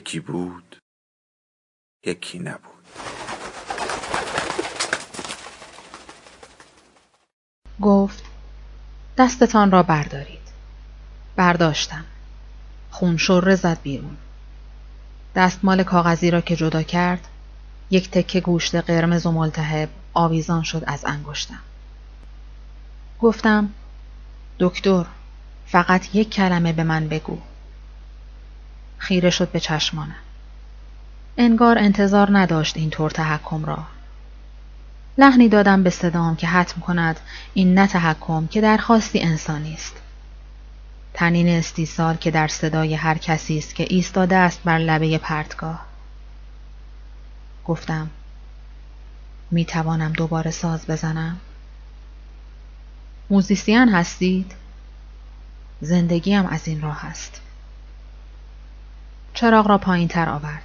یکی بود یکی نبود. گفت دستتان را بردارید. برداشتم. خون شره زد بیرون. دستمال کاغذی را که جدا کرد یک تکه گوشت قرمز و ملتهب آویزان شد از انگشتم. گفتم دکتر فقط یک کلمه به من بگو. خیره شد به چشمانم. انگار انتظار نداشت این طور تحکم را. لحنی دادم به صدام که حتم کند این نه تحکم که درخواستی انسانی است تنین استیصال که در صدای هر کسی است که ایستاده است بر لبه پرتگاه. گفتم می توانم دوباره ساز بزنم؟ موزیسین هستید؟ زندگیم از این راه است. چراغ را پایین تر آورد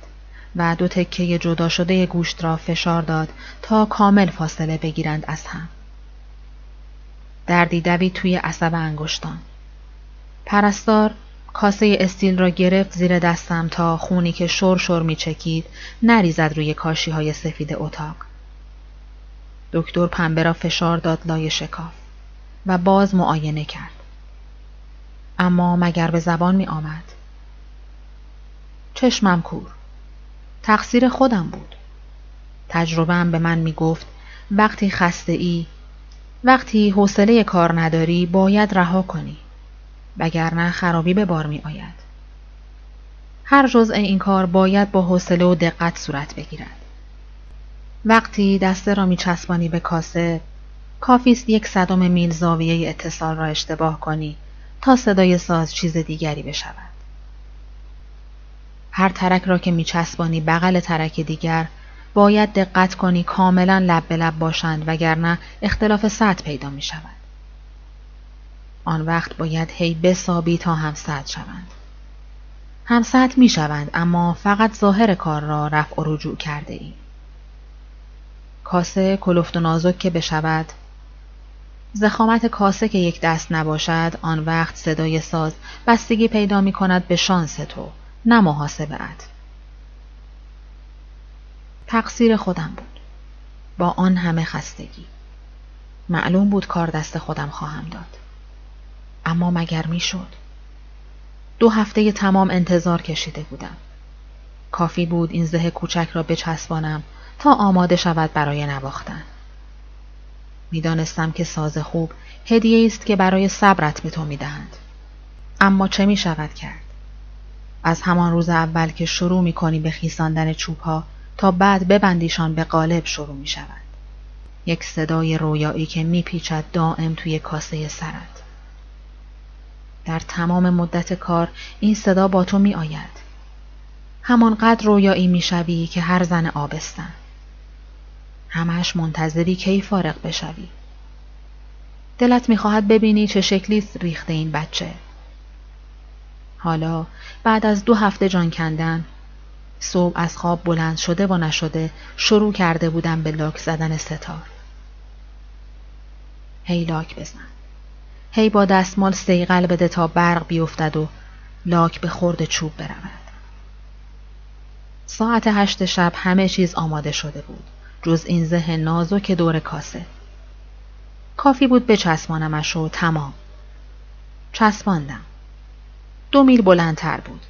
و دو تکه جدا شده گوشت را فشار داد تا کامل فاصله بگیرند از هم. دردی دوید توی عصب انگشتان. پرستار کاسه استیل را گرفت زیر دستم تا خونی که شور شور می چکید نریزد روی کاشی های سفید اتاق. دکتر پنبه را فشار داد لای شکاف و باز معاینه کرد. اما مگر به زبان می آمد. چشمم کور. تقصیر خودم بود. تجربهم به من می گفت وقتی خسته ای وقتی حوصله کار نداری باید رها کنی وگرنه خرابی به بار می آید. هر جزء این کار باید با حوصله و دقت صورت بگیرد. وقتی دسته را می چسبانی به کاسه کافیست یک صدم میل زاویه اتصال را اشتباه کنی تا صدای ساز چیز دیگری بشود. هر ترک را که میچسبانی بغل ترک دیگر باید دقت کنی کاملا لب به لب باشند وگرنه اختلاف سطح پیدا می شود. آن وقت باید هی بسابی تا هم سطح شوند. هم سطح می شوند اما فقط ظاهر کار را رفع و رجوع کرده ای. کاسه کلفت و نازک که بشود زخامت کاسه که یک دست نباشد آن وقت صدای ساز بستگی پیدا می کند به شانس تو نه محاسبه تقصیر خودم بود. با آن همه خستگی. معلوم بود کار دست خودم خواهم داد. اما مگر می‌شد؟ دو هفته تمام انتظار کشیده بودم. کافی بود این زه کوچک را بچسبانم تا آماده شود برای نواختن. می‌دانستم که ساز خوب هدیه است که برای صبرت به تو می‌دهند. اما چه می شود کرد؟ از همان روز اول که شروع می کنی به خیساندن چوب ها تا بعد ببندیشان به قالب شروع می شود. یک صدای رویایی که می پیچد دائم توی کاسه سرت. در تمام مدت کار این صدا با تو می آید. همانقدر رویایی می شوی که هر زن آبستن. همش منتظری کی فارغ بشوی. دلت می‌خواهد ببینی چه شکلی ریخته این بچه. حالا بعد از دو هفته جان کندن صبح از خواب بلند شده و نشده شروع کرده بودم به لاک زدن ستار. هی لاک بزن. هی با دستمال سیقل بده تا برق بیفتد و لاک به خورد چوب برود. ساعت هشت شب همه چیز آماده شده بود. جز این ذهن نازک دور کاسه. کافی بود بچسبانمش و تمام. چسباندم. دو میل بلندتر بود.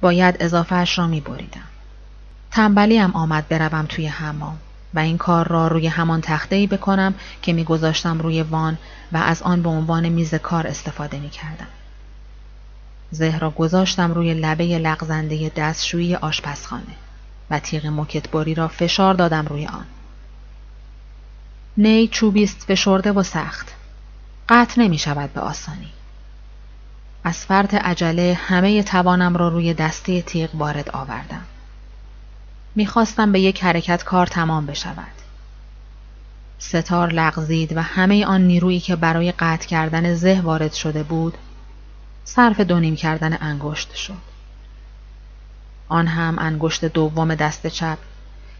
باید اضافهش را می بریدم. تنبلیم آمد بروم توی حمام و این کار را روی همان تخته بکنم که میگذاشتم روی وان و از آن به عنوان میز کار استفاده می کردم. زهر را گذاشتم روی لبه لغزنده دستشویی آشپزخانه و تیغ مکتبری را فشار دادم روی آن. نی چوبیست فشرده و سخت. قطع نمی شود به آسانی. از فرط عجله همه توانم را روی دسته تیغ وارد آوردم. می‌خواستم به یک حرکت کار تمام بشود. ستار لغزید و همه آن نیرویی که برای قطع کردن زه وارد شده بود صرف دونیم کردن انگشت شد. آن هم انگشت دوم دست چپ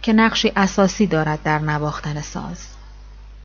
که نقشی اساسی دارد در نواختن ساز.